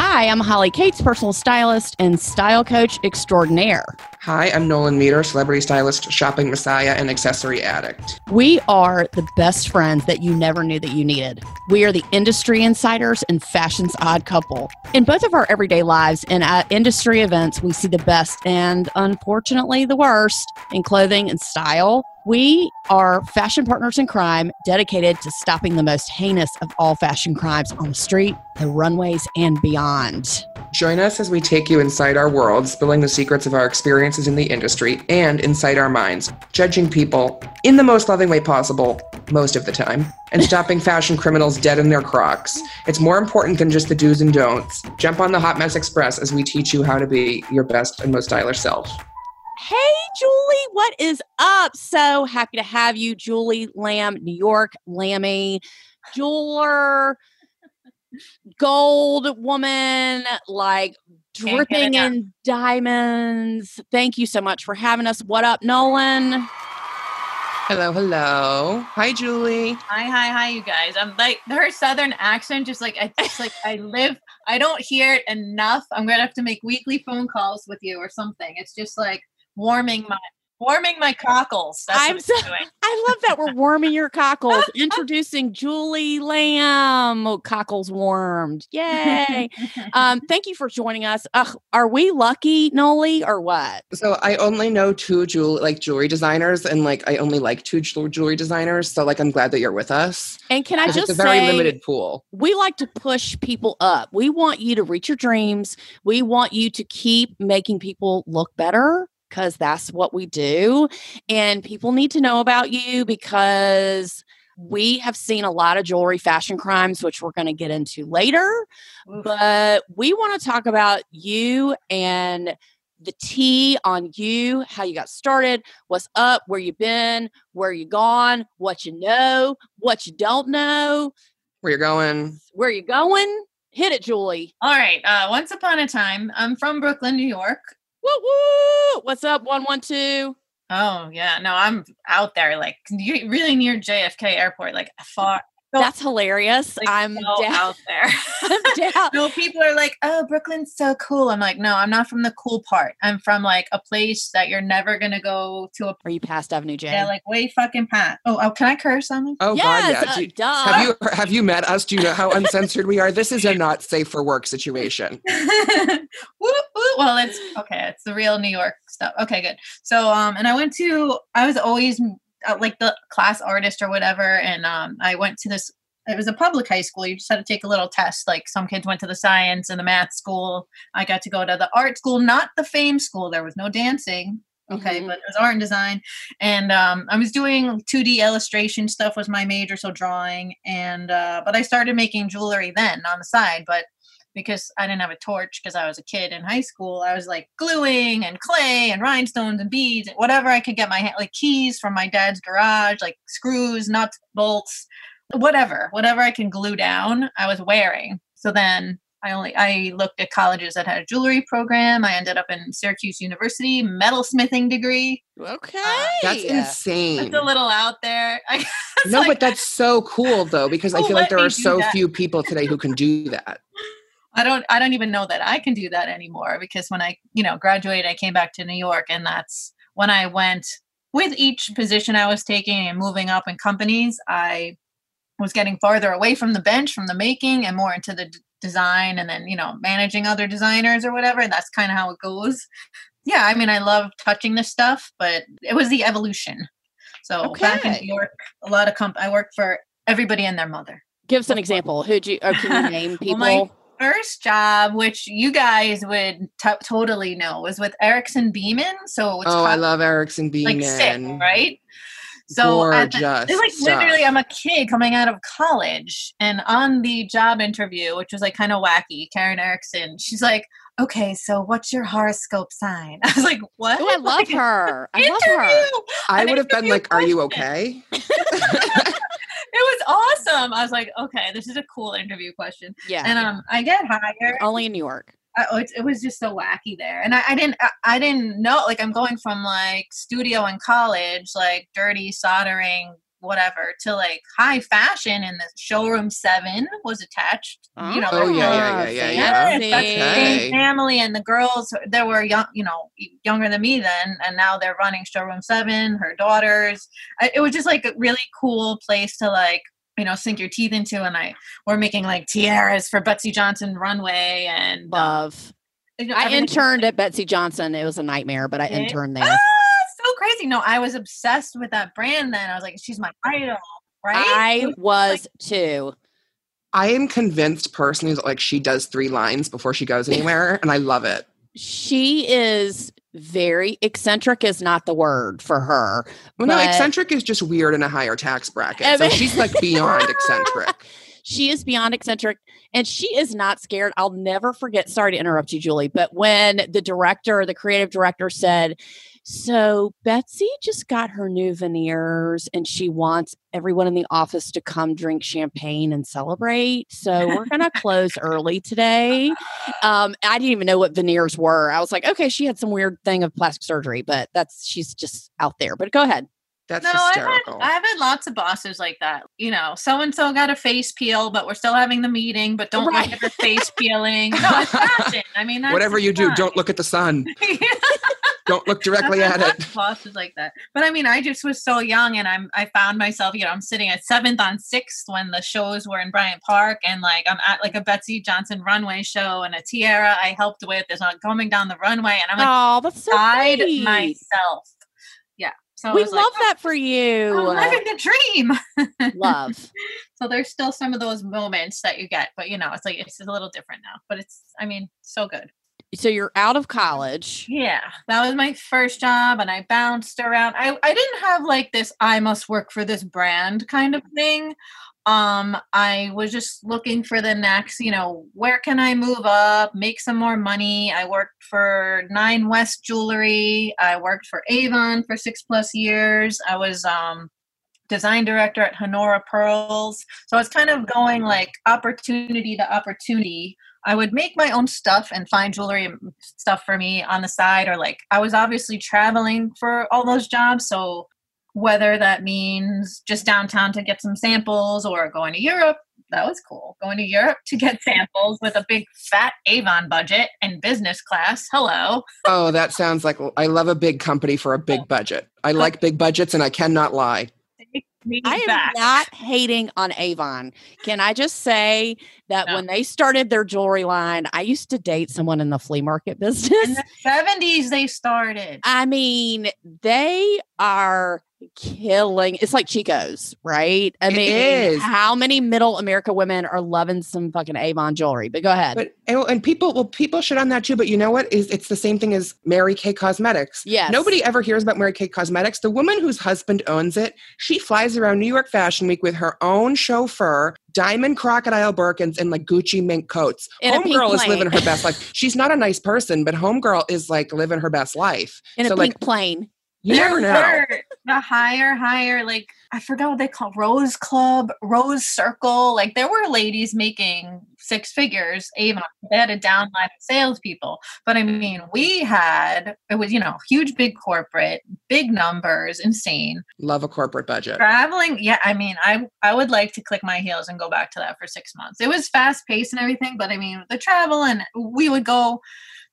Hi, I'm Holly Cates, personal stylist and style coach extraordinaire. Hi, I'm Nolan Meter, celebrity stylist, shopping messiah, and accessory addict. We are the best friends that you never knew that you needed. We are the industry insiders and fashion's odd couple. In both of our everyday lives and at industry events, we see the best and unfortunately the worst in clothing and style. We are fashion partners in crime dedicated to stopping the most heinous of all fashion crimes on the street, the runways, and beyond. Join us as we take you inside our world, spilling the secrets of our experiences in the industry and inside our minds, judging people in the most loving way possible, most of the time, and stopping fashion criminals dead in their crocs. It's more important than just the do's and don'ts. Jump on the Hot Mess Express as we teach you how to be your best and most stylish self. Hey, Julie, what is up? So happy to have you, Julie Lamb, New York, Lammy, jeweler, gold woman, like dripping in diamonds. Thank you so much for having us. What up, Nolan? Hello, hello. Hi, Julie. Hi, hi, hi, you guys. I'm like her southern accent, just like I just like I live. I don't hear it enough. I'm gonna have to make weekly phone calls with you or something. It's just like warming my warming my cockles. That's I'm so, I love that we're warming your cockles. Introducing Julie Lamb. Oh, cockles warmed. Yay. um, thank you for joining us. Ugh, are we lucky, Noli, or what? So I only know two jewel like jewelry designers and like I only like two jewelry designers. So like I'm glad that you're with us. And can I just it's a very say, limited pool. We like to push people up. We want you to reach your dreams. We want you to keep making people look better because that's what we do. And people need to know about you because we have seen a lot of jewelry fashion crimes, which we're going to get into later. Oof. But we want to talk about you and the tea on you, how you got started, what's up, where you've been, where you gone, what you know, what you don't know, where you're going, where you going. Hit it, Julie. All right. Uh, once upon a time, I'm from Brooklyn, New York. Woo woo! What's up, one one two? Oh yeah, no, I'm out there, like really near JFK Airport, like far so, That's hilarious. Like, I'm so down. out there. I'm down. no, people are like, "Oh, Brooklyn's so cool." I'm like, "No, I'm not from the cool part. I'm from like a place that you're never gonna go to." A- are you past Avenue J? Yeah, like way fucking past. Oh, oh, can I curse on them? Oh yes, God, yeah. Uh, have you have you met us? Do you know how uncensored we are? This is a not safe for work situation. well, it's okay. It's the real New York stuff. Okay, good. So, um, and I went to. I was always uh, like the class artist or whatever and um, i went to this it was a public high school you just had to take a little test like some kids went to the science and the math school i got to go to the art school not the fame school there was no dancing okay mm-hmm. but it was art and design and um, i was doing 2d illustration stuff was my major so drawing and uh, but i started making jewelry then on the side but because I didn't have a torch because I was a kid in high school. I was like gluing and clay and rhinestones and beads, and whatever I could get my hand, like keys from my dad's garage, like screws, nuts, bolts, whatever, whatever I can glue down, I was wearing. So then I only I looked at colleges that had a jewelry program. I ended up in Syracuse University, metalsmithing degree. Okay, uh, that's insane. That's a little out there. no, like, but that's so cool though because I feel like there are so that. few people today who can do that. I don't I don't even know that I can do that anymore because when I, you know, graduated, I came back to New York and that's when I went with each position I was taking and moving up in companies, I was getting farther away from the bench, from the making and more into the d- design and then, you know, managing other designers or whatever, and that's kind of how it goes. Yeah, I mean, I love touching this stuff, but it was the evolution. So okay. back in New York, a lot of comp I worked for everybody and their mother. Give us an example. Who'd you or can you name people? well, first job, which you guys would t- totally know, was with Erickson Beamon. So oh, I love Erickson Beamon. Like sick, right? So Gorgeous the, like stuff. literally, I'm a kid coming out of college, and on the job interview, which was like kind of wacky, Karen Erickson, she's like, "Okay, so what's your horoscope sign?" I was like, "What?" Oh, I love like, her. I love her. I would have been like, "Are you okay?" it was awesome. I was like, okay, this is a cool interview question. Yeah. And um, I get hired only in New York. I, it, it, was just so wacky there, and I, I didn't, I, I, didn't know. Like, I'm going from like studio in college, like dirty soldering, whatever to like high fashion and the showroom seven was attached you know Oh, yeah, yeah, yeah, yeah, yeah. that's the Okay. same family and the girls they were young you know younger than me then and now they're running showroom seven her daughters it was just like a really cool place to like you know sink your teeth into and i we're making like tiaras for betsey johnson runway and Love. you know, I interned at Betsey Johnson. It was a nightmare, but I Yeah. interned Ah, there. So crazy. No, I was obsessed with that brand then. I was like, she's my idol, right? I It was too. I am convinced personally that like she does three lines before she goes anywhere, and I love it. She is very eccentric is not the word for her. Well, no, eccentric is just weird in a higher tax bracket. I So she's like beyond eccentric. She is beyond eccentric and she is not scared. I'll never forget. Sorry to interrupt you, Julie, but when the director, the creative director said, So Betsey just got her new veneers and she wants everyone in the office to come drink champagne and celebrate. So we're going to close early today. Um, I didn't even know what veneers were. I was like, okay, she had some weird thing of plastic surgery, but that's she's just out there. But go ahead. That's no, I've had. I've had lots of bosses like that. You know, so and so got a face peel, but we're still having the meeting, but don't Right. look at the face peeling. No, it's fashion. I mean, that's Whatever you do, don't look at the sun. Don't look directly at it. Bosses like that, but I mean, I just was so young, and I'm I found myself, you know, I'm sitting at seventh on sixth when the shows were in Bryant Park, and like I'm at like a Betsey Johnson runway show and a tiara I helped with is on coming down the runway, and I'm like Oh, that's so myself. So We love like, oh, that for you. I'm living the dream. love. So there's still some of those moments that you get, but you know, it's like it's a little different now. But it's, I mean, so good. So you're out of college. Yeah, that was my first job, and I bounced around. I I didn't have like this I must work for this brand kind of thing. Um, I was just looking for the next, you know, where can I move up, make some more money. I worked for Nine West Jewelry. I worked for Avon for six plus years. I was um design director at Honora Pearls. So I was kind of going like opportunity to opportunity. I would make my own stuff and find jewelry stuff for me on the side, or like I was obviously traveling for all those jobs. So whether that means just downtown to get some samples or going to Europe, that was cool. Going to Europe to get samples with a big fat Avon budget and business class. Hello. Oh, that sounds like I love a big company for a big budget. I like big budgets, and I cannot lie. I am back. not hating on Avon. Can I just say that No. when they started their jewelry line, I used to date someone in the flea market business. in the 70s they started. I mean, they are killing. It's like Chico's, right? I mean, is. how many middle America women are loving some fucking Avon jewelry? But go ahead. But and, people, well, people shit on that too. But you know what? Is it's the same thing as Mary Kay Cosmetics. yes. Nobody ever hears about Mary Kay Cosmetics. The woman whose husband owns it, she flies around New York Fashion Week with her own chauffeur, diamond crocodile Birkins, and like Gucci mink coats. In a pink Homegirl is living her best life. She's not a nice person, but Homegirl is like living her best life. in a pink like, plane. You never know. The higher, higher, like I forgot what they call Rose Club, Rose Circle. Like there were ladies making six figures. Avon, they had a downline of salespeople. But I mean, we had it was you know huge, big corporate, big numbers, insane Love a corporate budget. traveling. Yeah, I mean, I I would like to click my heels and go back to that for six months. It was fast paced and everything, but I mean, the travel and we would go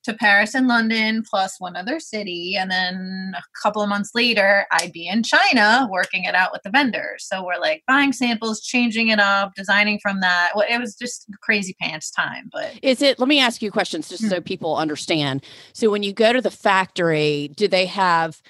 to Paris and London plus one other city. And then a couple of months later, I'd be in China working it out with the vendors. So we're like buying samples, changing it up, designing from that. Well, it was just crazy pants time. But Is it, let me ask you questions just Hmm. so people understand. So when you go to the factory, do they have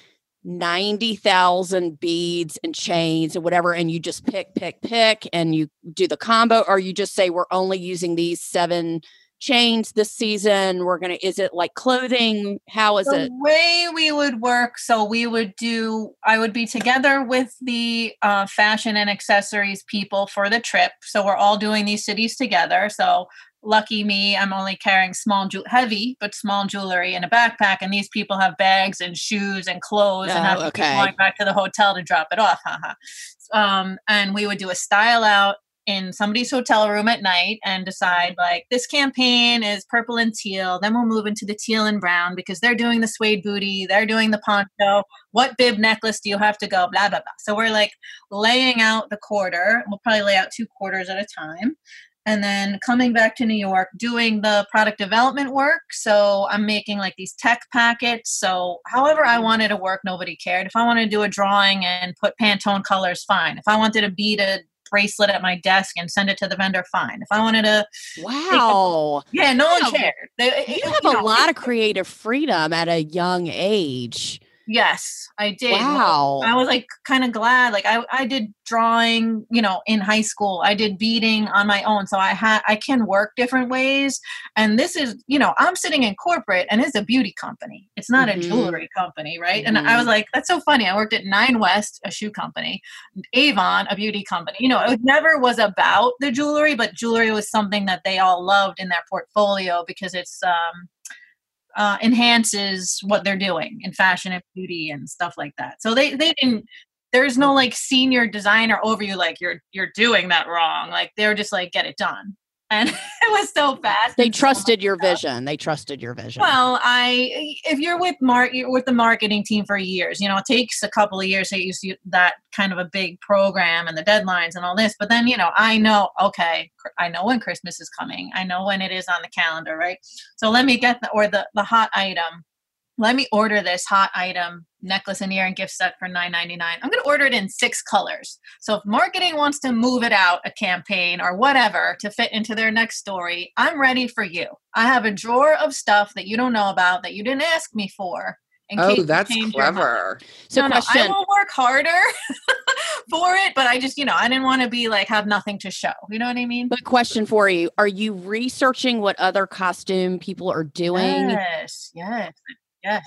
90,000 beads and chains and whatever, and you just pick, pick, pick, and you do the combo, or you just say, we're only using these seven chains this season? We're going to, is it like clothing? How is the it? way we would work so we would do i would be together with the uh, fashion and accessories people for the trip so we're all doing these cities together so lucky me i'm only carrying small ju- heavy but small jewelry in a backpack and these people have bags and shoes and clothes and Oh, have to keep going back to the hotel to drop it off haha um, and we would do a style out in somebody's hotel room at night and decide mm-hmm. like this campaign is purple and teal then we'll move into the teal and brown because they're doing the suede booty they're doing the poncho what bib necklace do you have to go blah blah blah so we're like laying out the quarter we'll probably lay out two quarters at a time and then coming back to New York, doing the product development work. So I'm making like these tech packets. So however I mm-hmm. wanted to work, nobody cared. If I wanted to do a drawing and put Pantone colors, fine. If I wanted a bracelet at my desk and send it to the vendor, fine. If I wanted to, wow, a, yeah, no one cared. They, you have you know, a lot of creative freedom at a young age. Yes, I did. Wow. I was like kind of glad. Like I, I did drawing, you know, in high school. I did beading on my own. So I had I can work different ways. And this is, you know, I'm sitting in corporate and it's a beauty company. It's not mm-hmm. a jewelry company, right? Mm-hmm. And I was mm-hmm. like, that's so funny. I worked at Nine West, a shoe company, Avon, a beauty company. You know, it never was about the jewelry, but jewelry was something that they all loved in their portfolio because it's um uh, enhances what they're doing in fashion and beauty and stuff like that. So they they didn't. There's no like senior designer over you like you're you're doing that wrong. Like they're just like get it done and it was so fast. They trusted so your stuff. vision. They trusted your vision. Well, I if you're with Mark, you're with the marketing team for years. You know, it takes a couple of years to use that kind of a big program and the deadlines and all this. But then, you know, I know. Okay, I know when Christmas is coming. I know when it is on the calendar, right? So let me get the or the the hot item let me order this hot item necklace and earring gift set for $9.99 i'm going to order it in six colors. So if marketing wants to move it out a campaign or whatever to fit into their next story i'm ready for you. I have a drawer of stuff that you don't know about that you didn't ask me for oh that's clever. So no, question. no i will work harder for it but i just you know i didn't want to be like have nothing to show. You know what i mean? But question for you. Are you researching what other costume people are doing? Yes yes Yes.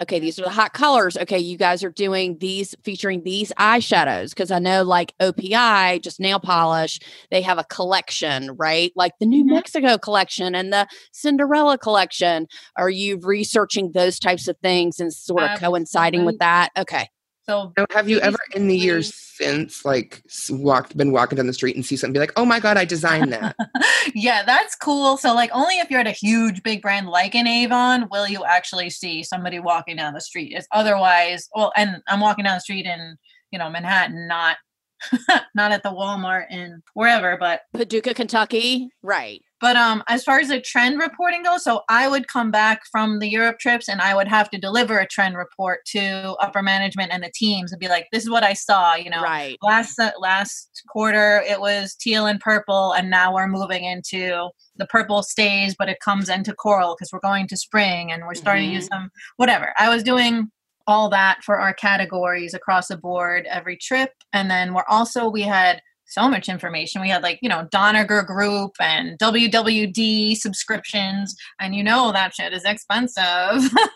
Okay, these are the hot colors. Okay, you guys are doing these featuring these eyeshadows because I know like OPI, just nail polish, they have a collection, right? Like the New mm-hmm. Mexico collection and the Cinderella collection. Are you researching those types of things and sort of Absolutely. coinciding with that? Okay. So, have you ever in the years since like walked been walking down the street and see something be like, "Oh my god, I designed that." yeah, that's cool. So like only if you're at a huge big brand like an Avon will you actually see somebody walking down the street. It's otherwise, well, and I'm walking down the street in, you know, Manhattan, not not at the Walmart in wherever, but Paducah, Kentucky. Right. But um, as far as the trend reporting goes, so I would come back from the Europe trips and I would have to deliver a trend report to upper management and the teams and be like, "This is what I saw." You know, right. Last uh, last quarter it was teal and purple, and now we're moving into the purple stays, but it comes into coral because we're going to spring and we're starting mm-hmm. to use mm-hmm. some whatever. I was doing all that for our categories across the board every trip, and then we're also we had so much information. We had like, you know, Doneger Group and WWD subscriptions, and you know that shit is expensive.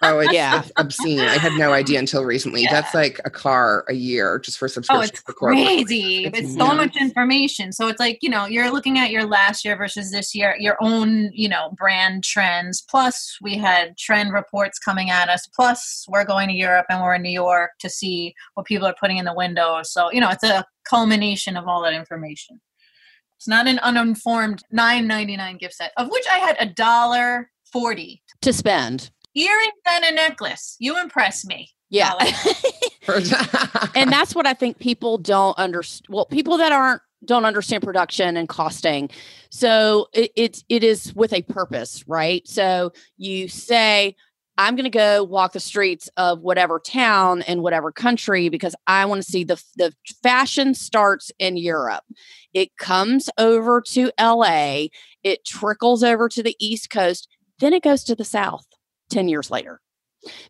oh, it's yeah. obscene. I had no idea until recently. Yeah. That's like a car a year just for oh, subscription. Oh, it's crazy. It's, it's so much information. So it's like, you know, you're looking at your last year versus this year, your own, you know, brand trends. Plus, we had trend reports coming at us. Plus, we're going to Europe and we're in New York to see what people are putting in the windows. So, you know, it's a culmination of all that information. It's not an uninformed nine ninety nine gift set, of which I had a dollar forty to spend. Earrings and a necklace. You impress me. Yeah. and that's what I think people don't understand. Well, people that aren't don't understand production and costing. So it, it, it is with a purpose, right? So you say, I'm going to go walk the streets of whatever town in whatever country because I want to see the the fashion starts in Europe. It comes over to LA, it trickles over to the East Coast, then it goes to the South 10 years later.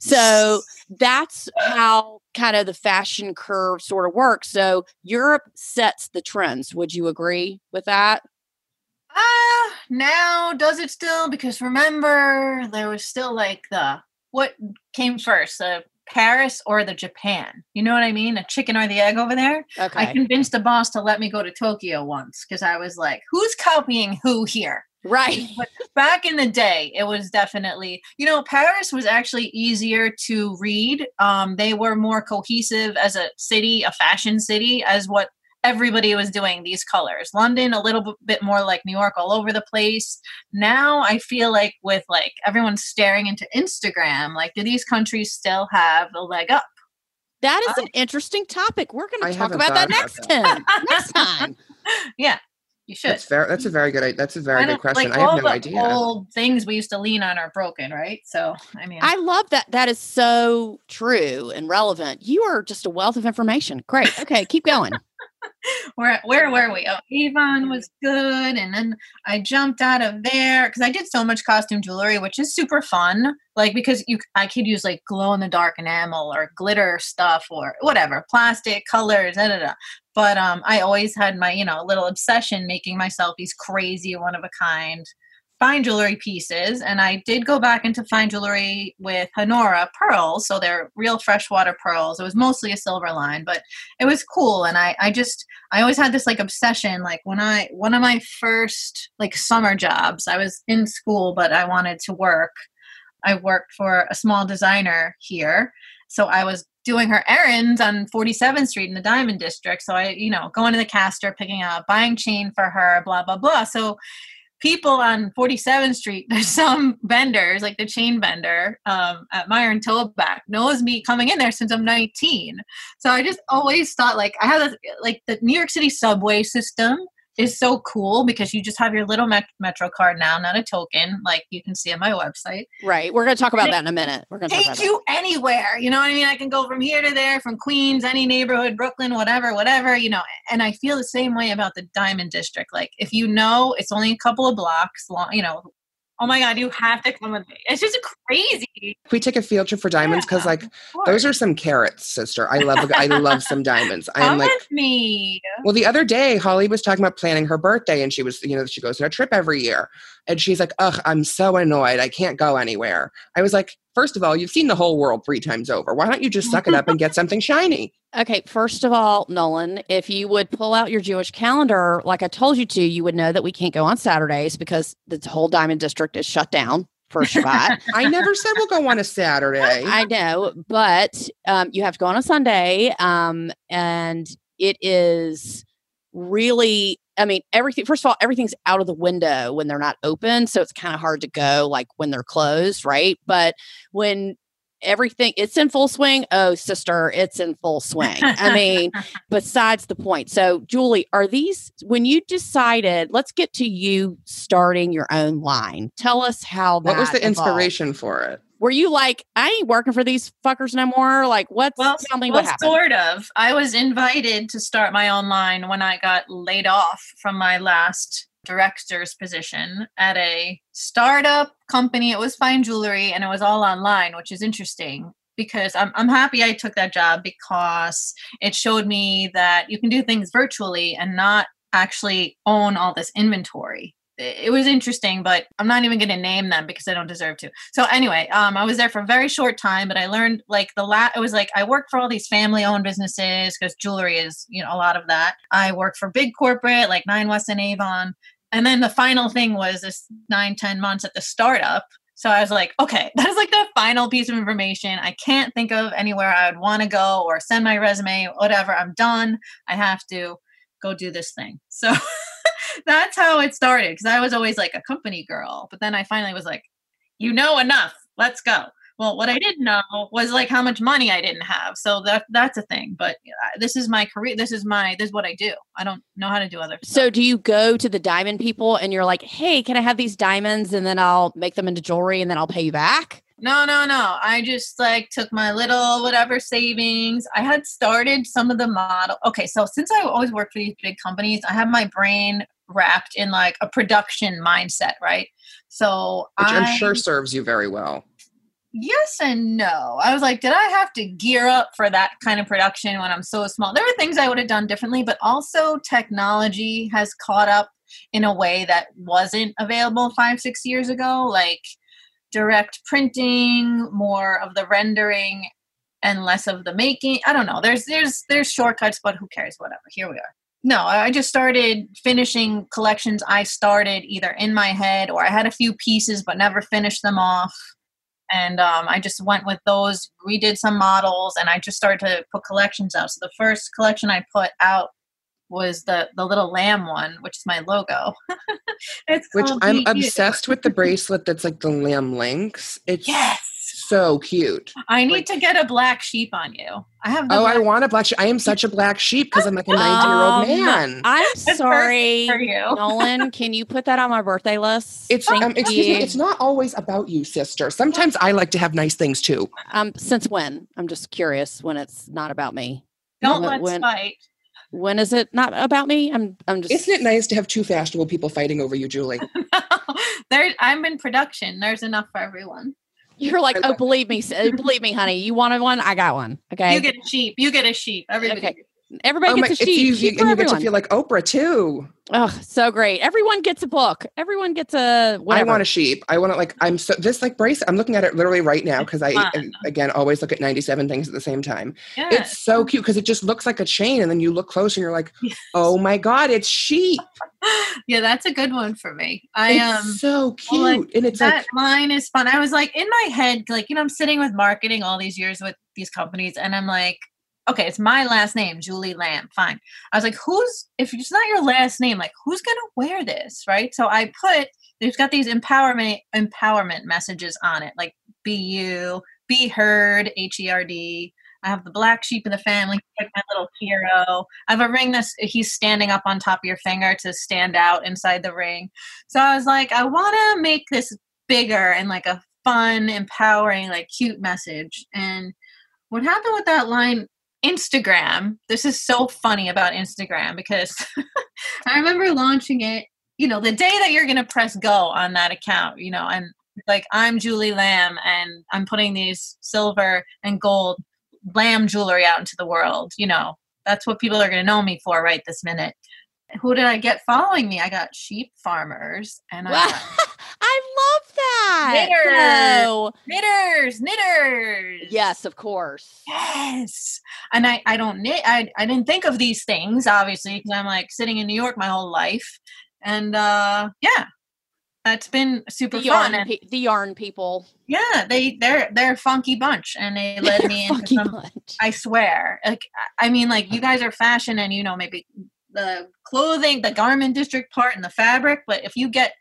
So that's how kind of the fashion curve sort of works. So Europe sets the trends. Would you agree with that? Ah, uh, now does it still? Because remember, there was still like the what came first, the Paris or the Japan? You know what I mean? A chicken or the egg over there. Okay. I convinced the boss to let me go to Tokyo once because I was like, who's copying who here? Right. But back in the day, it was definitely, you know, Paris was actually easier to read. Um, they were more cohesive as a city, a fashion city, as what everybody was doing these colors. London, a little bit more like New York, all over the place. Now I feel like with like everyone staring into Instagram, like do these countries still have a leg up? That is an interesting topic. We're going to talk about that next time. next time. Yeah, you should. That's fair. That's a very good. That's a very good question. Like, I have no the idea. Old things we used to lean on are broken, right? So, I mean, I love that. That is so true and relevant. You are just a wealth of information. Great. Okay, keep going. where where were we? Oh, Avon was good, and then I jumped out of there because I did so much costume jewelry, which is super fun. Like because you, I could use like glow in the dark enamel or glitter stuff or whatever, plastic colors, da, da, da. But um, I always had my you know little obsession making myself these crazy one of a kind fine jewelry pieces and i did go back into fine jewelry with honora pearls so they're real freshwater pearls it was mostly a silver line but it was cool and i i just i always had this like obsession like when i one of my first like summer jobs i was in school but i wanted to work i worked for a small designer here so i was doing her errands on 47th Street in the Diamond District. So I, you know, going to the caster, picking up, buying chain for her, blah, blah, blah. So people on 47th Street, there's some vendors, like the chain vendor um, at Myron Toback, knows me coming in there since I'm 19. So I just always thought like I have a, like the New York City subway system is so cool because you just have your little met- Metro card now, not a token, like you can see on my website. Right. We're going to talk about that in a minute. We're going to take you that. anywhere. You know what I mean? I can go from here to there, from Queens, any neighborhood, Brooklyn, whatever, whatever. You know, and I feel the same way about the Diamond District. Like if you know it's only a couple of blocks long, you know, oh my god you have to come with me. It's just crazy. We take a field trip for diamonds because yeah, like those are some carrots sister. I love i love some diamonds. I am like me. Well the other day holly was talking about planning her birthday and she was you know she goes on a trip every year and she's like ugh i'm so annoyed. I can't go anywhere. I was like first of all you've seen the whole world three times over. Why don't you just suck it up and get something shiny Okay, first of all, Nolan, if you would pull out your Jewish calendar, like I told you to, you would know that we can't go on Saturdays because the whole Diamond District is shut down for Shabbat. I never said we'll go on a Saturday. I know, but um, you have to go on a Sunday, um, and it is really. I mean, everything. First of all, everything's out of the window when they're not open, so it's kind of hard to go like when they're closed, right? But when everything it's in full swing? Oh sister it's in full swing. I mean besides the point. So julie are these when you decided let's get to you starting your own line. Tell us how what was the evolved. inspiration for it? Were you like i ain't working for these fuckers no more like what's well, tell me well, what happened. sort of. I was invited to start my own line when i got laid off from my last director's position at a startup company. It was fine jewelry and it was all online, which is interesting because I'm, I'm happy I took that job because it showed me that you can do things virtually and not actually own all this inventory. It was interesting, but I'm not even going to name them because I don't deserve to. So anyway, um, I was there for a very short time, but I learned like the lat. It was like I worked for all these family-owned businesses because jewelry is, you know, a lot of that. I worked for big corporate like Nine West and Avon, and then the final thing was this nine, ten months at the startup. So I was like, okay, that's like the final piece of information. I can't think of anywhere I would want to go or send my resume, whatever. I'm done. I have to go do this thing. So that's how it started because I was always like a company girl. But then I finally was like, you know enough. Let's go. Well, what I didn't know was like how much money I didn't have. So that that's a thing. But uh, this is my career. This is my this is what I do. I don't know how to do other. Stuff. So do you go to the diamond people and you're like, hey, can I have these diamonds and then I'll make them into jewelry and then I'll pay you back? No, no, no. I just like took my little whatever savings. I had started some of the model. Okay, so since I always worked for these big companies, I have my brain wrapped in like a production mindset, right? So which I, I'm sure serves you very well yes and no. I was like, did I have to gear up for that kind of production when I'm so small? There were things I would have done differently, but also technology has caught up in a way that wasn't available five, six years ago, like direct printing, more of the rendering and less of the making. I don't know. There's there's there's shortcuts, but who cares? Whatever. Here we are. No, I just started finishing collections I started either in my head or I had a few pieces but never finished them off and um, I just went with those, redid some models, and I just started to put collections out. So the first collection I put out was the the little lamb one, which is my logo. it's which I'm obsessed with the bracelet that's like the lamb links. It's yes so cute. I need like, to get a black sheep on you. I have. oh, I want a black sheep. I am such a black sheep because I'm like a 19 year old um, man. I'm sorry, Nolan. Can you put that on my birthday list? It's um, excuse me. It's not always about you, sister. Sometimes I like to have nice things too. Um, since when? I'm just curious when it's not about me. Don't when, let's fight. When is it not about me? I'm. I'm just. Isn't it nice to have two fashionable people fighting over you, Julie? no, there. I'm in production. There's enough for everyone. You're like, oh, believe me, believe me, honey. You wanted one, I got one. Okay. You get a sheep. You get a sheep. Everybody. Okay. Everybody oh gets my, a sheep. sheep and you get to feel like Oprah too. Oh, so great! Everyone gets a book. Everyone gets a. Whatever. I want a sheep. I want to like. I'm so this like brace. I'm looking at it literally right now because I again always look at 97 things at the same time. Yes. It's so cute because it just looks like a chain, and then you look closer and you're like, yes. oh my god, it's sheep. yeah, that's a good one for me. I am um, so cute, like, and it's that like, line is fun. I was like in my head, like you know, I'm sitting with marketing all these years with these companies, and I'm like okay, it's my last name, Julie Lamb. Fine. I was like, who's, if it's not your last name, like who's going to wear this? Right. So I put, there's got these empowerment, empowerment messages on it, like be you, be heard, H E R D. I have the black sheep in the family, like my little hero. I have a ring that's he's standing up on top of your finger to stand out inside the ring. So I was like, I want to make this bigger and like a fun, empowering, like cute message. And what happened with that line Instagram, this is so funny about Instagram because I remember launching it, you know, the day that you're going to press go on that account, you know, and like I'm Julie Lamb and I'm putting these silver and gold lamb jewelry out into the world, you know, that's what people are going to know me for right this minute. Who did I get following me? I got sheep farmers and I, got I love that. Knitters, no. knitters, knitters. Yes, of course. Yes, and I I don't knit. I I didn't think of these things obviously because I'm like sitting in New York my whole life, and uh yeah, that's been super the fun. Yarn, the yarn people. Yeah, they they're they're a funky bunch, and they led me into some. Bunch. I swear, like I mean, like you guys are fashion, and you know maybe the clothing, the garment district part, and the fabric. But if you get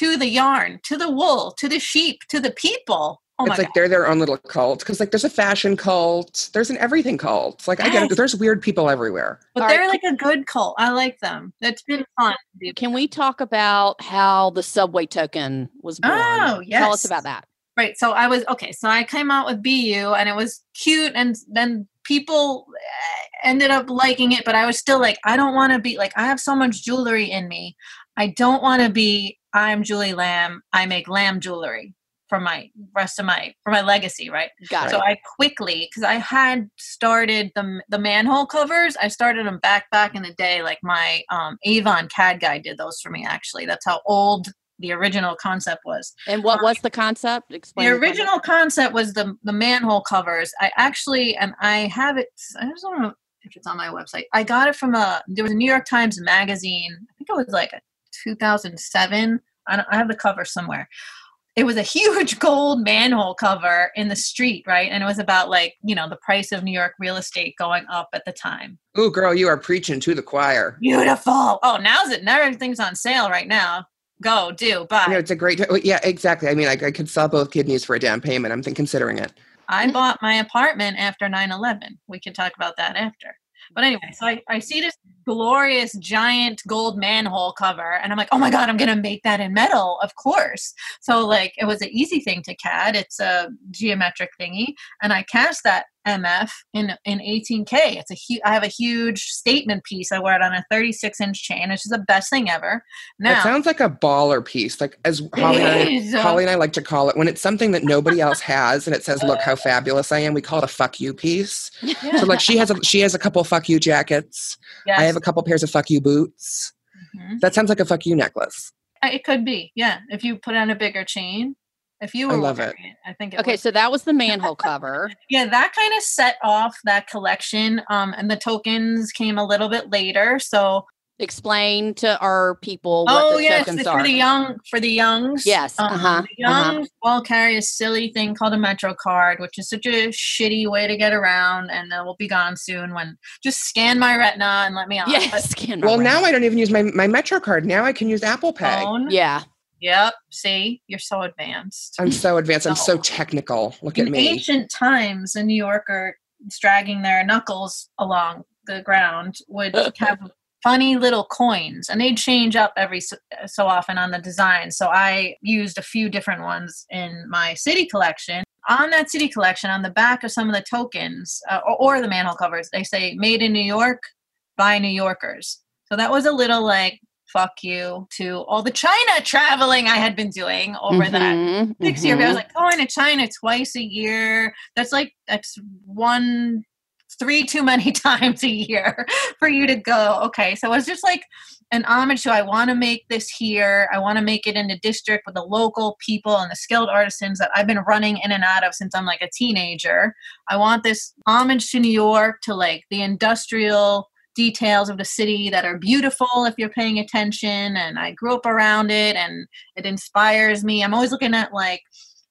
to the yarn, to the wool, to the sheep, to the people, oh it's like God. they're their own little cult. Because like there's a fashion cult, there's an everything cult. Like yes. I get it. There's weird people everywhere. But All they're right. like a good cult. I like them. That's been fun. Can we talk about how the subway token was born? Oh, yes. Tell us about that. Right. So I was okay. So I came out with BU and it was cute. And then people eh, ended up liking it, but I was still like, I don't want to be like, I have so much jewelry in me. I don't want to be, I'm Julie Lamb. I make lamb jewelry for my rest of my for my legacy, right? Got so it. I quickly because I had started the the manhole covers. I started them back back in the day, like my um, Avon CAD guy did those for me. Actually, that's how old the original concept was. And what um, was the concept? Explain the original the concept. concept was the the manhole covers. I actually and I have it. I just don't know if it's on my website. I got it from a there was a New York Times magazine. I think it was like a 2007. I, I have the cover somewhere. It was a huge gold manhole cover in the street, right? And it was about like, you know, the price of New York real estate going up at the time. Oh, girl, you are preaching to the choir. Beautiful. Oh, now's it. Now everything's on sale right now go do buy you know, it's a great oh, yeah exactly i mean I, I could sell both kidneys for a down payment i'm considering it i bought my apartment after 9-11 we can talk about that after but anyway so I, I see this glorious giant gold manhole cover and i'm like oh my god i'm gonna make that in metal of course. So like it was an easy thing to cad. It's a geometric thingy and i cast that MF in in 18K. It's a huge. I have a huge statement piece. I wear it on a 36 inch chain, which is the best thing ever. Now, it sounds like a baller piece, like as Holly and, I, Holly and I like to call it when it's something that nobody else has, and it says, "Look how fabulous I am." We call it a "fuck you" piece. Yeah. So like she has a she has a couple "fuck you" jackets. Yes. I have a couple pairs of "fuck you" boots. Mm-hmm. That sounds like a "fuck you" necklace. Uh, it could be, yeah. If you put on a bigger chain, if you were I love it. it. I think Okay, was. so that was the manhole cover. yeah, that kind of set off that collection. Um, and the tokens came a little bit later. So Explain to our people what Oh the yes, tokens it's are. for the young for the youngs. Yes, Um, uh-huh, The uh-huh. all carry a silly thing called a Metro card, which is such a shitty way to get around, and it will be gone soon. When just scan my retina and let me on. yes, scan my Well, now. I don't even use my, my Metro card. Now I can use Apple Pay. phone. Yeah. Yep. See, you're so advanced. I'm so advanced. I'm so technical. Look at In me. ancient times, a New Yorker dragging their knuckles along the ground would have funny little coins, and they'd change up every so, so often on the design. So I used a few different ones in my city collection. On that city collection, on the back of some of the tokens uh, or, or the manhole covers, they say "Made in New York by New Yorkers." So that was a little like fuck you to all the China traveling I had been doing over that Mhm, six year. I was like going to China twice a year. That's like that's one three too many times a year for you to go. Okay, so it's just like an homage to I want to make this here. I want to make it in the district with the local people and the skilled artisans that I've been running in and out of since I'm like a teenager. I want this homage to New York to like the industrial details of the city that are beautiful if you're paying attention and I grew up around it and it inspires me. I'm always looking at like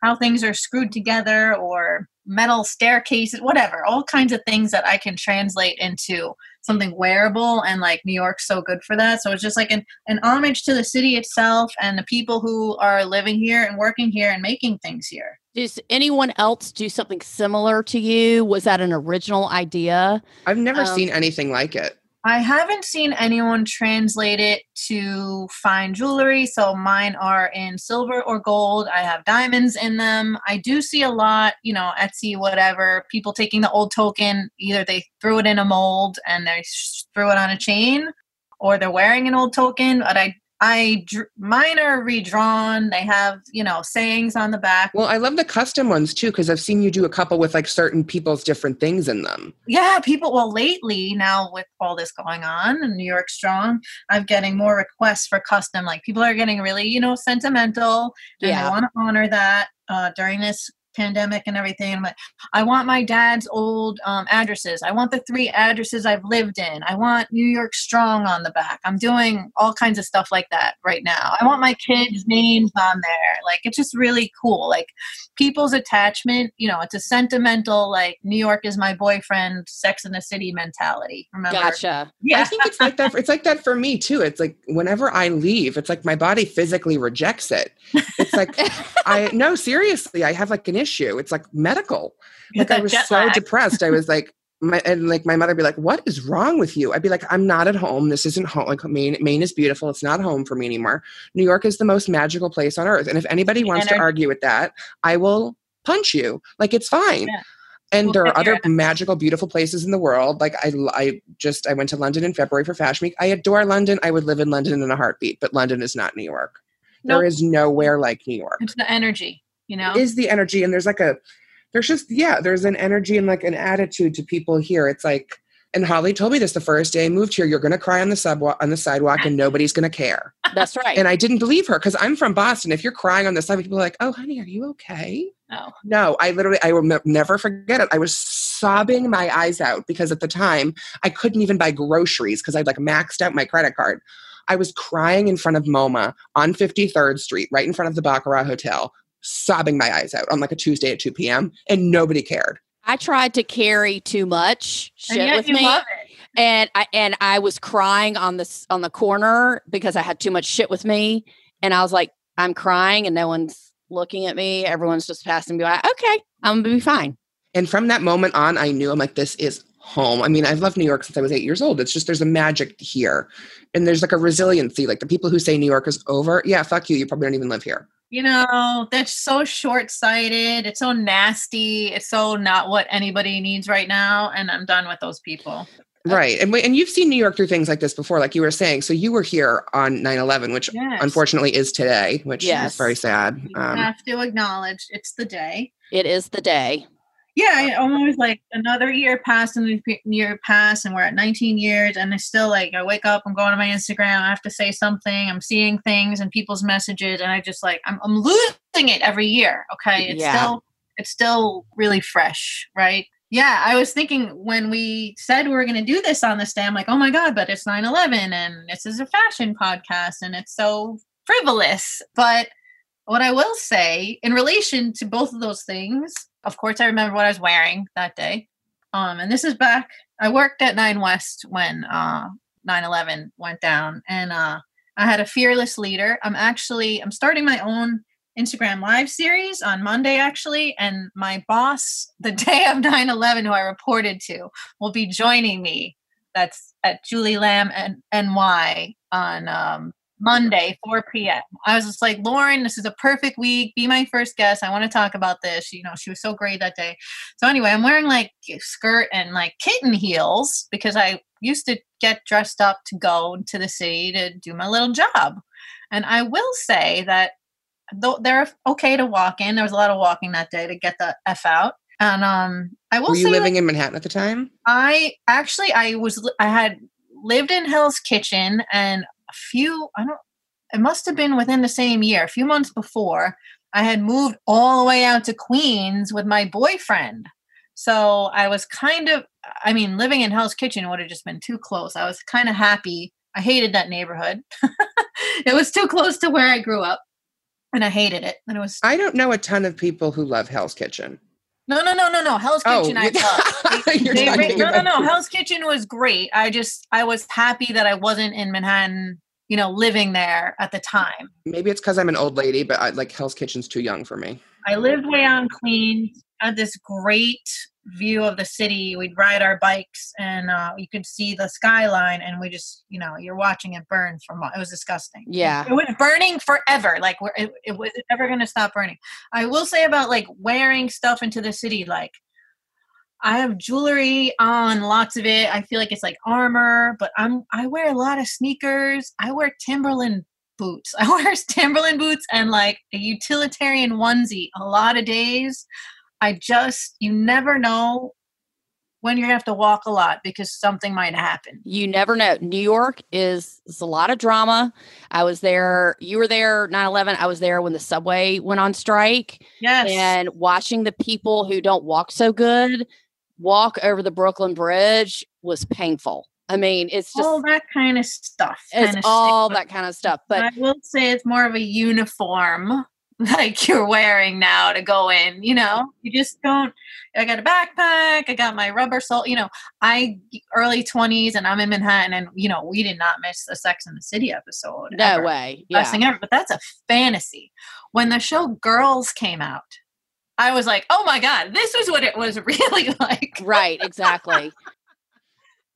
how things are screwed together or metal staircases, whatever, all kinds of things that I can translate into something wearable and like New York's so good for that. So it's just like an, an homage to the city itself and the people who are living here and working here and making things here. Does anyone else do something similar to you? Was that an original idea? I've never Um, seen anything like it. I haven't seen anyone translate it to fine jewelry. So mine are in silver or gold. I have diamonds in them. I do see a lot, you know, Etsy, whatever, people taking the old token, either they threw it in a mold and they threw it on a chain or they're wearing an old token. But I, I, dr- mine are redrawn. They have, you know, sayings on the back. Well, I love the custom ones too because I've seen you do a couple with like certain people's different things in them. yeah people well lately now with all this going on in new york strong i'm getting more requests for custom like people are getting really you know sentimental and Yeah. they want to honor that uh, during this pandemic and everything I'm like, i want my dad's old um, addresses i want the three addresses i've lived in i want new york strong on the back i'm doing all kinds of stuff like that right now i want my kids names on there like it's just really cool like people's attachment, you know, it's a sentimental, like New York is my boyfriend, Sex in the City mentality. Remember? Gotcha. Yeah. I think it's like that. It's like that for me too. It's like whenever I leave, it's like my body physically rejects it. It's like I no seriously, I have like an issue. It's like medical. Like I was so lag. depressed. I was like my and like my mother would be like, "What is wrong with you?" I'd be like, "I'm not at home. This isn't home. Like Maine, Maine is beautiful. It's not home for me anymore. New York is the most magical place on earth. And if anybody wants to argue with that, I will punch you. Like it's fine." Yeah. And We'll there are other magical, beautiful places in the world. Like I, I just I went to London in February for Fashion Week. I adore London. I would live in London in a heartbeat. But London is not New York. There Nope. is nowhere like New York It's the energy, you know? is the energy and there's like a there's just yeah there's an energy and like an attitude to people here. It's like and holly told me this the first day i moved here you're going to cry on the subwalk on the sidewalk and nobody's going to care. That's right. and i didn't believe her because i'm from boston. If you're crying on the sidewalk people are like oh honey are you okay? No. no i literally i will ne- never forget it. I was sobbing my eyes out because at the time i couldn't even buy groceries because i'd like maxed out my credit card. I was crying in front of moma on 53rd street right in front of the baccarat hotel sobbing my eyes out on like a tuesday at 2 p.m and nobody cared I tried to carry too much And shit yet with you me. love it. and I and I was crying on this on the corner because I had too much shit with me, and I was like, I'm crying, and no one's looking at me. Everyone's just passing me by. Okay, I'm gonna be fine. and from that moment on i knew i'm like this is home i mean i've loved new york since i was eight years old it's just there's a magic here and there's like a resiliency like the people who say new york is over yeah fuck you you probably don't even live here You know, that's so short sighted. It's so nasty. It's so not what anybody needs right now. And I'm done with those people. Right. And, wait, and you've seen New York through things like this before, like you were saying. So you were here on 9 11, which Yes. unfortunately is today, which Yes. is very sad. You Um, have to acknowledge it's the day. It is the day. Yeah, I- I'm like another year passed and the year passed, and we're at 19 years, and it's still like I wake up, I'm going to my Instagram, I have to say something, I'm seeing things and people's messages, and I just like I'm, I'm losing it every year. Okay, it's Yeah. still it's still really fresh, right? yeah, I was thinking when we said we were going to do this on this day, I'm like, oh my God, but it's 9 11 and this is a fashion podcast and it's so frivolous. But what I will say in relation to both of those things, of course, I remember what I was wearing that day. Um, and this is back, I worked at Nine West when uh, 9 11 went down and uh, I had a fearless leader. I'm actually, I'm starting my own Instagram live series on Monday, actually. And my boss, the day of 9 11, who I reported to, will be joining me. That's at Julie Lamb and NY on um, Monday, 4 p.m. I was just like, Lauren, this is a perfect week. Be my first guest. I want to talk about this. You know, she was so great that day. So, anyway, I'm wearing like skirt and like kitten heels because I used to get dressed up to go to the city to do my little job. And I will say that though they're okay to walk in. There was a lot of walking that day to get the f out. And um, I will. Were you say, living in Manhattan at the time? I actually I was I had lived in Hell's Kitchen and a few I don't it must have been within the same year, a few months before, I had moved all the way out to Queens with my boyfriend. So I was kind of I mean, living in Hell's Kitchen would have just been too close. I was kind of happy. I hated that neighborhood. it was too close to where I grew up and I hated it. And it was I don't know a ton of people who love Hell's Kitchen. No, no, no, no, no. Hell's Oh, Kitchen, I love. They- they no, no, no. Hell's Kitchen was great. I just I was happy that I wasn't in Manhattan, you know, living there at the time. Maybe it's because I'm an old lady, but I, like Hell's Kitchen's too young for me. I lived way on Queens. Had this great view of the city. We'd ride our bikes, and uh, you could see the skyline. And we just, you know, you're watching it burn from. It was disgusting. Yeah. it was burning forever. Like, we're, it, it was never going to stop burning. I will say about like wearing stuff into the city, like. I have jewelry on, lots of it. I feel like it's like armor, but I'm I wear a lot of sneakers. I wear Timberland boots. I wear Timberland boots and like a utilitarian onesie a lot of days. I just you never know when you're gonna have to walk a lot because something might happen. You never know. New York is, is a lot of drama. I was there. You were there 9 11. I was there when the subway went on strike. Yes. And watching the people who don't walk so good walk over the Brooklyn Bridge was painful. I mean, it's just, all that kind of stuff. it's kinda all sticks that kind of stuff. But I will say it's more of a uniform like you're wearing now to go in, you know. You just don't I got a backpack, I got my rubber sole, you know. I early 20s and I'm in Manhattan and you know, we did not miss a Sex in the City episode. no ever. way. Best Yeah. thing ever, but that's a fantasy. When the show Girls came out, I was like, "Oh my god, this is what it was really like." Right. Exactly.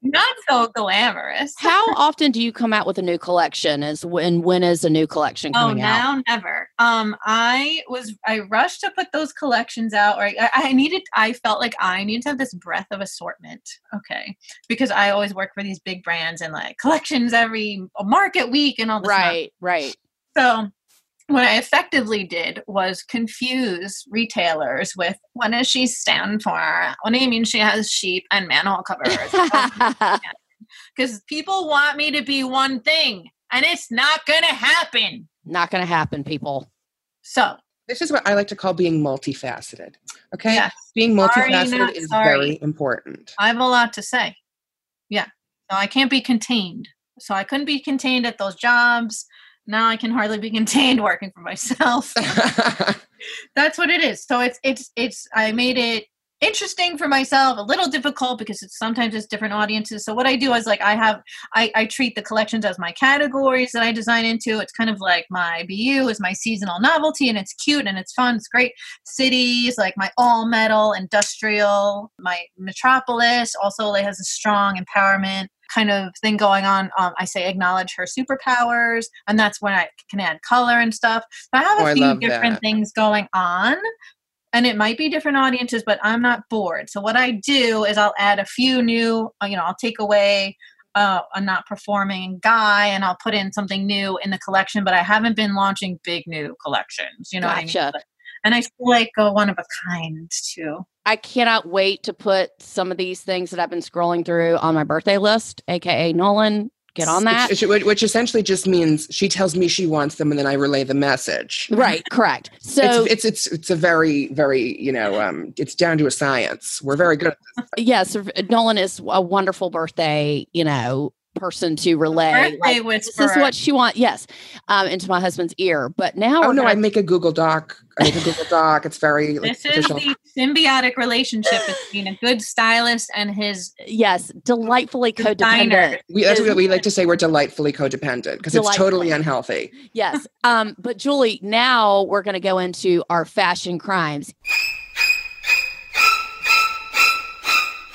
Not so glamorous. How often do you come out with a new collection? Is when when is a new collection Oh, coming out? now never. Um, I was I rushed to put those collections out, or I, I needed. I felt like I needed to have this breadth of assortment. Okay, because I always work for these big brands and like collections every market week and all this. Right. Right. So what I effectively did was confuse retailers with what does she stand for? What do you mean she has sheep and manhole covers? Oh, because people want me to be one thing, and it's not gonna happen. Not going to happen, people. So This is what I like to call being multifaceted. Okay? yes, Being multifaceted not is sorry. very important. I have a lot to say. Yeah, so I can't be contained. So I couldn't be contained at those jobs. Now I can hardly be contained working for myself. that's what it is. So it's it's it's i made it interesting for myself a little difficult because it's sometimes it's different audiences. So what i do is like i have i i treat the collections as my categories that i design into. It's kind of like my bu is my seasonal novelty and it's cute and it's fun. It's great cities like my all metal industrial my metropolis also like has a strong empowerment kind of thing going on um, i say acknowledge her superpowers and that's when i can add color and stuff so i have a Oh, few different that. things going on and it might be different audiences but i'm not bored so what i do is i'll add a few new uh, you know i'll take away uh, a not performing guy and i'll put in something new in the collection but i haven't been launching big new collections you know what I mean? But- and i feel like a one of a kind too I cannot wait to put some of these things that I've been scrolling through on my birthday list, aka Nolan get on that. Which, which, essentially just means she tells me she wants them, and then I relay the message. right, correct. So it's, it's it's it's a very very you know um it's down to a science. We're very good. At this. yes, Nolan is a wonderful birthday, you know, person to relay. Like, this is what she wants. Yes, um, into my husband's ear. But now Oh no, I gonna- make a Google Doc. I make a Google Doc. It's very like, This is the symbiotic relationship between a good stylist and his yes, delightfully designer. codependent. We, that's what we like to say. We're delightfully codependent because it's totally unhealthy. Yes. Um, but Julie, now we're going to go into our fashion crimes.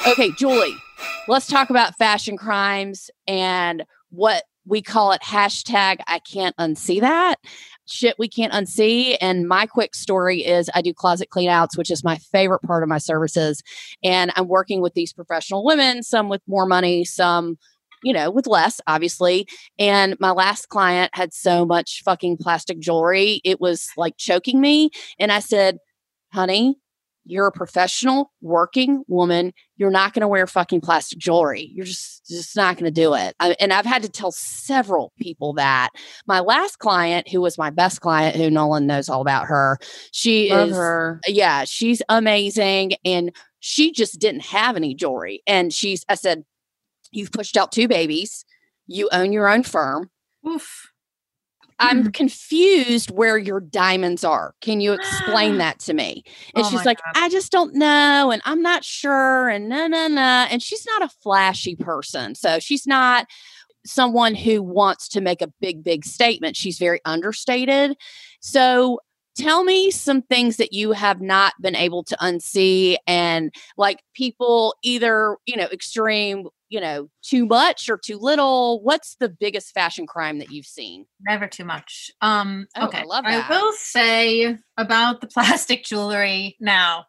Okay, Julie, let's talk about fashion crimes and what we call it hashtag I can't unsee that. Shit we can't unsee. And my quick story is I do closet cleanouts, which is my favorite part of my services. And I'm working with these professional women, some with more money, some, you know, with less, obviously. And my last client had so much fucking plastic jewelry, it was like choking me. And I said, honey, you're a professional working woman. You're not going to wear fucking plastic jewelry. You're just just not going to do it. I, and I've had to tell several people that. My last client, who was my best client, who Nolan knows all about her, she Love is her. yeah, she's amazing. And she just didn't have any jewelry. And she's, I said, You've pushed out two babies. You own your own firm. Oof. I'm mm-hmm. confused where your diamonds are. Can you explain that to me? And Oh she's like, God. I just don't know. And I'm not sure. And no, no, no. And she's not a flashy person. So she's not someone who wants to make a big, big statement. She's very understated. So tell me some things that you have not been able to unsee and like people either, you know, extreme, you know, too much or too little. What's the biggest fashion crime that you've seen? Never too much. Um, Oh, I love that. will say about the plastic jewelry now.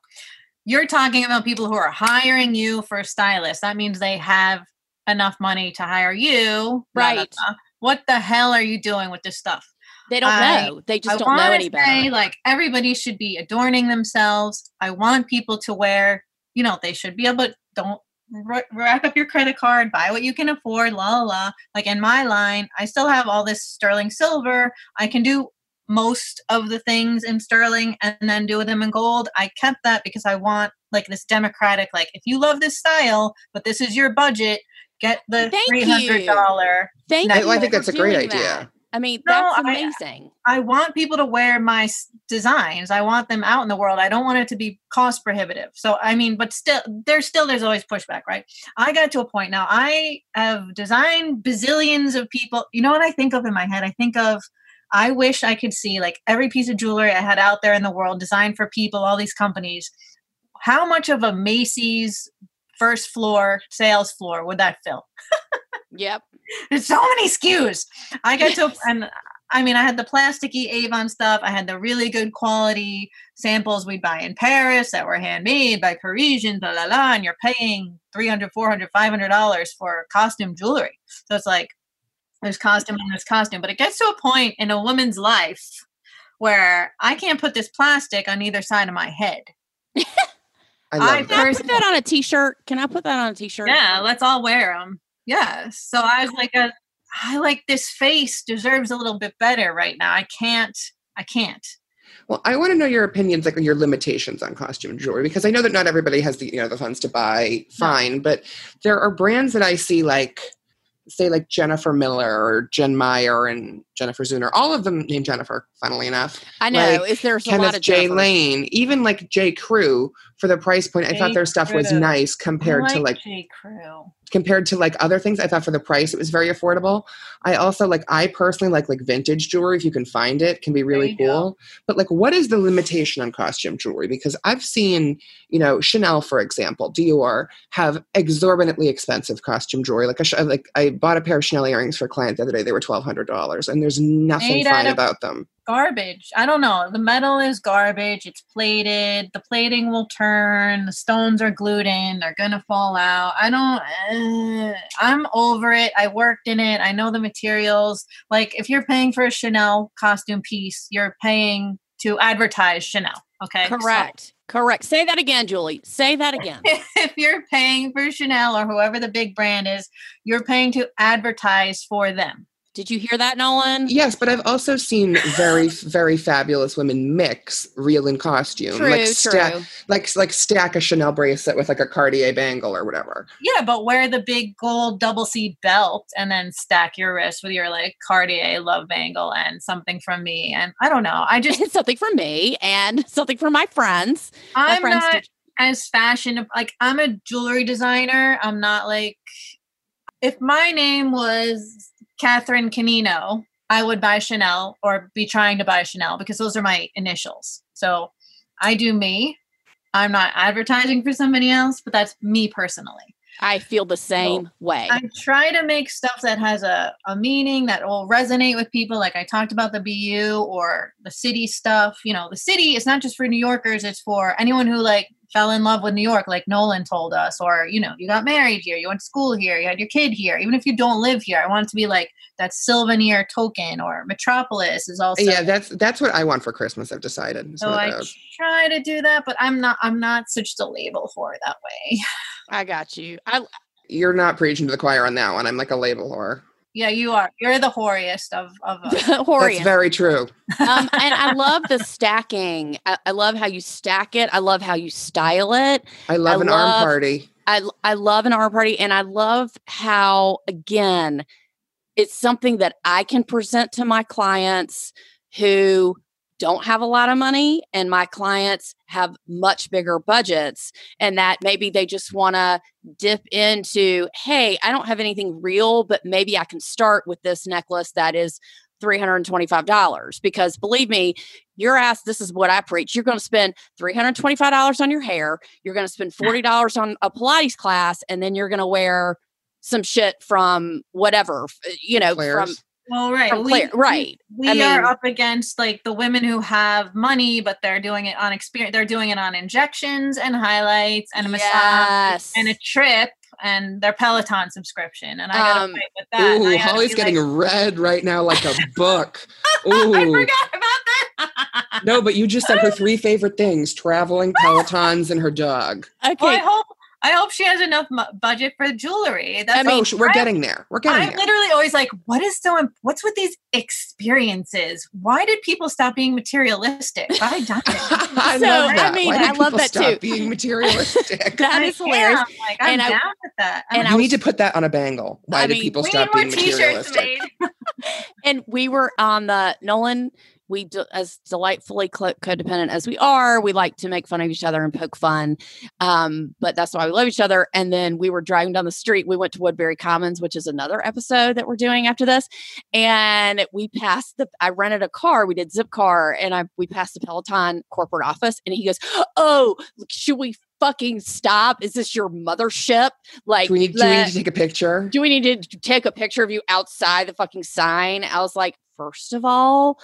You're talking about people who are hiring you for a stylist. That means they have enough money to hire you. Right. What the hell are you doing with this stuff? They don't I- know. They just I don't know wanna any better. say, like everybody should be adorning themselves. I want people to wear, you know, they should be able to don't ra- rack up your credit card, buy what you can afford, la la la. Like in my line, I still have all this sterling silver. I can do most of the things in sterling and then do them in gold. I kept that because I want like this democratic, like if you love this style, but this is your budget, get the Thank three hundred you. dollar Thank I- you. I think that's a great idea. that. I mean, No, that's I- amazing. I want people to wear my s- designs. I want them out in the world. I don't want it to be cost prohibitive. So I mean, but still, there's still there's always pushback, right? I got to a point now. I have designed bazillions of people. You know what I think of in my head? I think of. I wish I could see like every piece of jewelry I had out there in the world designed for people, all these companies. How much of a Macy's first floor sales floor would that fill? Yep. There's so many SKUs. I got to, and I mean, I had the plasticky Avon stuff. I had the really good quality samples we'd buy in Paris that were handmade by Parisians, blah, blah, blah. And you're paying 300 400 $500 for costume jewelry. So it's like, there's costume and there's costume. But it gets to a point in a woman's life where I can't put this plastic on either side of my head. I love I. Can I put that on a t-shirt? Can I put that on a t-shirt? Yeah, let's all wear them. Yes. So I was like, a, I like this face deserves a little bit better right now. I can't. I can't. Well, I want to know your opinions, like your limitations on costume jewelry, because I know that not everybody has the you know the funds to buy. Fine, but there are brands that I see like, say, like Jennifer Miller or Jen Meyer and Jennifer Zeuner. All of them named Jennifer. Funnily enough, I know. Like is there's a lot Kenneth of J. Jennifers. Lane, even like J. Crew for the price point. I J. thought their stuff was nice compared I to like J. Crew. compared to like other things i thought for the price it was very affordable i also like i personally like like vintage jewelry if you can find it can be really There you go. cool but like what is the limitation on costume jewelry because i've seen you know chanel for example dior have exorbitantly expensive costume jewelry like a like i bought a pair of chanel earrings for a client the other day they were $1200 and there's nothing Made fine about them Garbage. I don't know. The metal is garbage. It's plated. The plating will turn. The stones are glued in. They're gonna fall out. I don't. Uh, I'm over it. I worked in it. I know the materials. Like if you're paying for a Chanel costume piece, you're paying to advertise Chanel. Okay. So Correct. Correct. Say that again, Julie. Say that again. if you're paying for Chanel or whoever the big brand is, you're paying to advertise for them. Did you hear that, Nolan? Yes, but I've also seen very, very fabulous women mix real in costume, True, like true. stack, like like stack a Chanel bracelet with like a Cartier bangle or whatever. Yeah, but wear the big gold double C belt and then stack your wrist with your like Cartier love bangle and something from me. And I don't know. I just It's something from me and something for my friends. My I'm friends not do- as fashion like I'm a jewelry designer. I'm not like if my name was Catherine Canino, I would buy Chanel or be trying to buy Chanel because those are my initials. So I do me. I'm not advertising for somebody else, but that's me personally. I feel the same way. I try to make stuff that has a, a meaning that will resonate with people. Like I talked about the BU or the city stuff. You know, the city is not just for New Yorkers, it's for anyone who like fell in love with New York, like Nolan told us, or you know, you got married here, you went to school here, you had your kid here. Even if you don't live here, I want it to be like that souvenir token or Metropolis is also yeah, that's that's what I want for Christmas. I've decided. So I those. try to do that, but I'm not I'm not such a label for that way. I got you. I You're not preaching to the choir on that one. I'm like a label whore. Yeah, you are. You're the horiest of of us. That's very true. um, and I love the stacking. I, I love how you stack it. I love how you style it. I love I an love- arm party. I I love an arm party, and I love how again, it's something that I can present to my clients who don't have a lot of money, and my clients have much bigger budgets, and that maybe they just want to dip into, hey, I don't have anything real, but maybe I can start with this necklace that is. $325 because believe me, your ass, this is what I preach. You're going to spend $325 on your hair. You're going to spend $40 on a Pilates class, and then you're going to wear some shit from whatever, you know, from. Well, right. from we- Right. We I are mean- up against like the women who have money, but they're doing it on experience. They're doing it on injections and highlights and a massage and a trip and their Peloton subscription. And I gotta Um, fight with that. Ooh, Holly's getting like, red right now like a book. I Ooh. forgot about that. No, but you just said her three favorite things: traveling, Pelotons, and her dog. okay. Well, I hope I hope she has enough mu- budget for jewelry. That's oh, sh- we're I'm- getting there. We're getting I'm there. literally always like, what is so? Im- What's with these experiences? Why did people stop being materialistic? Why died? I So, love I that. mean, Why did I love that stop too. Being materialistic. that is hilarious. am, Like, I'm And I- with that. I'm and like, I you was- need to put that on a bangle. Why I did mean, people stop being t-shirts materialistic? made. and we were on the Nolan. We do, as delightfully codependent as we are, we like to make fun of each other and poke fun. Um, but that's why we love each other. And then we were driving down the street. We went to Woodbury Commons, which is another episode that we're doing after this. And we passed the. I rented a car. We did zip car, and I we passed the Peloton corporate office. And he goes, "Oh, should we fucking stop? Is this your mothership? Like, Do we need? Do we need to take a picture? do we need to take a picture of you outside the fucking sign? I was like, first of all,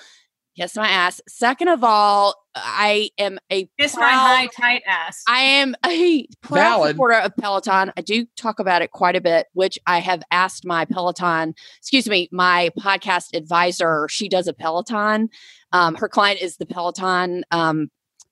kiss my ass. Second of all, I am a Kiss my high tight ass. I am a proud Valid. supporter of Peloton. I do talk about it quite a bit, which I have asked my Peloton, excuse me, my podcast advisor. She does a Peloton. Um, her client is the Peloton um,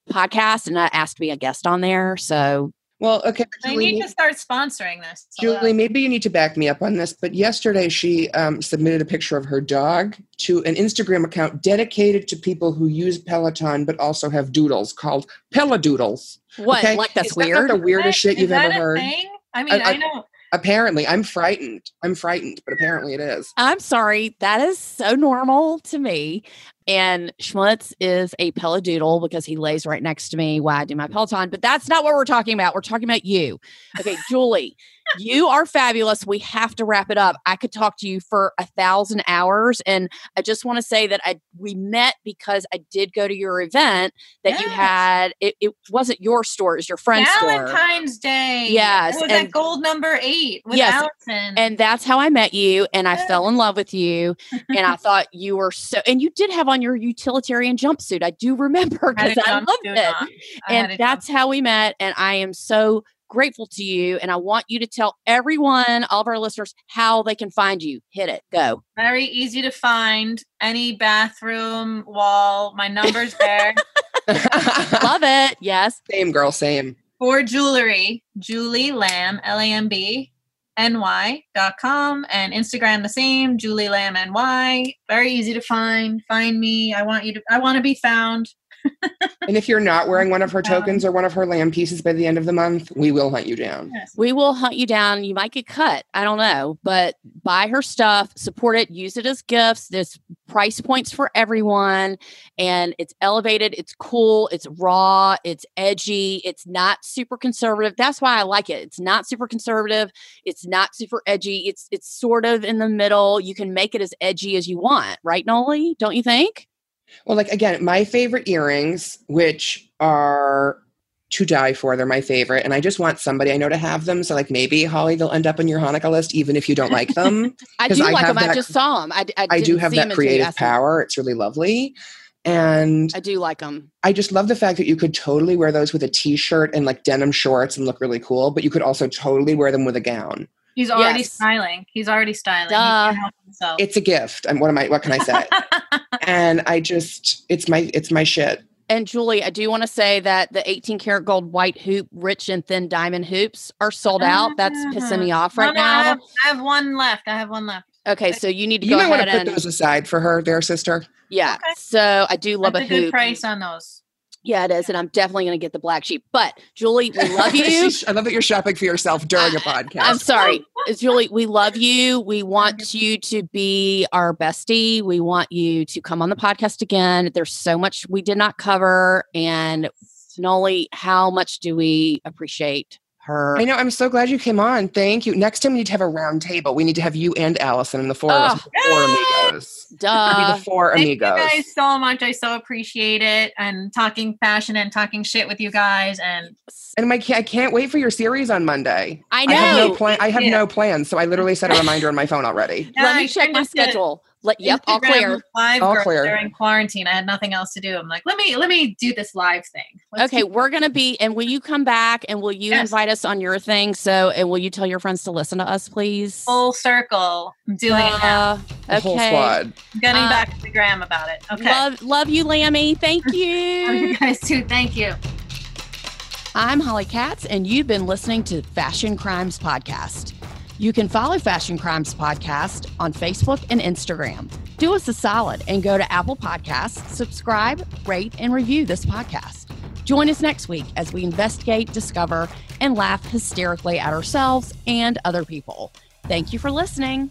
podcast, and I asked to be a guest on there. So Well, okay. they Julie, need to start sponsoring this. So, Julie, maybe you need to back me up on this, but yesterday she um, submitted a picture of her dog to an Instagram account dedicated to people who use Peloton but also have doodles called Pelodoodles. what? Okay. Like that's Is that weird. the weirdest shit you've that ever a heard. thing? I mean, I- I, I- know. Apparently, I'm frightened. I'm frightened, but apparently it is. I'm sorry. That is so normal to me. And Schmutz is a Pelodoodle because he lays right next to me while I do my Peloton. But that's not what we're talking about. We're talking about you. Okay, Julie, you are fabulous. We have to wrap it up. I could talk to you for a thousand hours. And I just want to say that I we met because I did go to your event that you had. It, it wasn't your store, it was your friend's store. Valentine's Day. Yes, It was and- at gold number eight with Yes, Allison. And that's how I met you. And I fell in love with you. And I thought you were so, and you did have on your utilitarian jumpsuit. I do remember I had because a I loved it. I and a that's how we met. And I am so grateful to you. And I want you to tell everyone, all of our listeners, how they can find you. Hit it. Go. Very easy to find. Any bathroom wall. My number's there. Love it. Yes. Same girl, same. For jewelry, Julie Lamb, L A M B, ny.com and Instagram the same, Julie Lamb NY. Very easy to find. Find me. I want you to I want to be found. and if you're not wearing one of her um, tokens or one of her lamb pieces by the end of the month, we will hunt you down. Yes. We will hunt you down. You might get cut. I don't know, but buy her stuff, support it, use it as gifts. There's price points for everyone, and it's elevated. It's cool. It's raw. It's edgy. It's not super conservative. That's why I like it. It's not super conservative. It's not super edgy. It's it's sort of in the middle. You can make it as edgy as you want, right, Noli? Don't you think? Well, like again, my favorite earrings, which are to die for, they're my favorite, and I just want somebody I know to have them. So, like maybe Holly, they'll end up on your Hanukkah list, even if you don't like them. I do I like them. That, I just saw them. I, I, I do have that creative power. It's really lovely. And I do like them. I just love the fact that you could totally wear those with a t-shirt and like denim shorts and look really cool, but you could also totally wear them with a gown. He's already yes. styling. He's already styling. He it's a gift. And what am I what can I say? and I just it's my it's my shit. And Julie, I do want to say that the 18 karat gold white hoop, rich and thin diamond hoops are sold out. That's pissing me off right no, no, now. I have, I have, one left. I have one left. Okay, so you need to you go might ahead want to put and, those aside for her, their sister. Yeah. Okay. So I do love That's a, a hoop. price on those. Yeah, it is. And I'm definitely going to get the black sheep. But Julie, we love you. I love that you're shopping for yourself during a podcast. I'm sorry. Julie, we love you. We want mm-hmm. you to be our bestie. We want you to come on the podcast again. There's so much we did not cover. And Noli, how much do we appreciate her. I know. I'm so glad you came on. Thank you. Next time we need to have a round table. We need to have you and Allison and the four of us, oh, four amigos. Duh. the four Thank amigos. you guys so much. I so appreciate it and talking fashion and talking shit with you guys. And and my I can't wait for your series on Monday. I know. I have no plan. I have yeah. no plans, so I literally set a reminder on my phone already. Yeah, Let me check my schedule. Let, yep, all clear. Live all clear. during quarantine. I had nothing else to do. I'm like, let me let me do this live thing. Let's okay, we're gonna be and will you come back and will you yes. invite us on your thing? So and will you tell your friends to listen to us, please? Full circle. I'm doing uh, it now. Okay. whole squad. I'm getting uh, back to the gram about it. Okay. Love love you, Lammy. Thank you. love you guys too. Thank you. I'm Holly Katz, and you've been listening to Fashion Crimes Podcast. You can follow Fashion Crimes Podcast on Facebook and Instagram. Do us a solid and go to Apple Podcasts, subscribe, rate, and review this podcast. Join us next week as we investigate, discover, and laugh hysterically at ourselves and other people. Thank you for listening.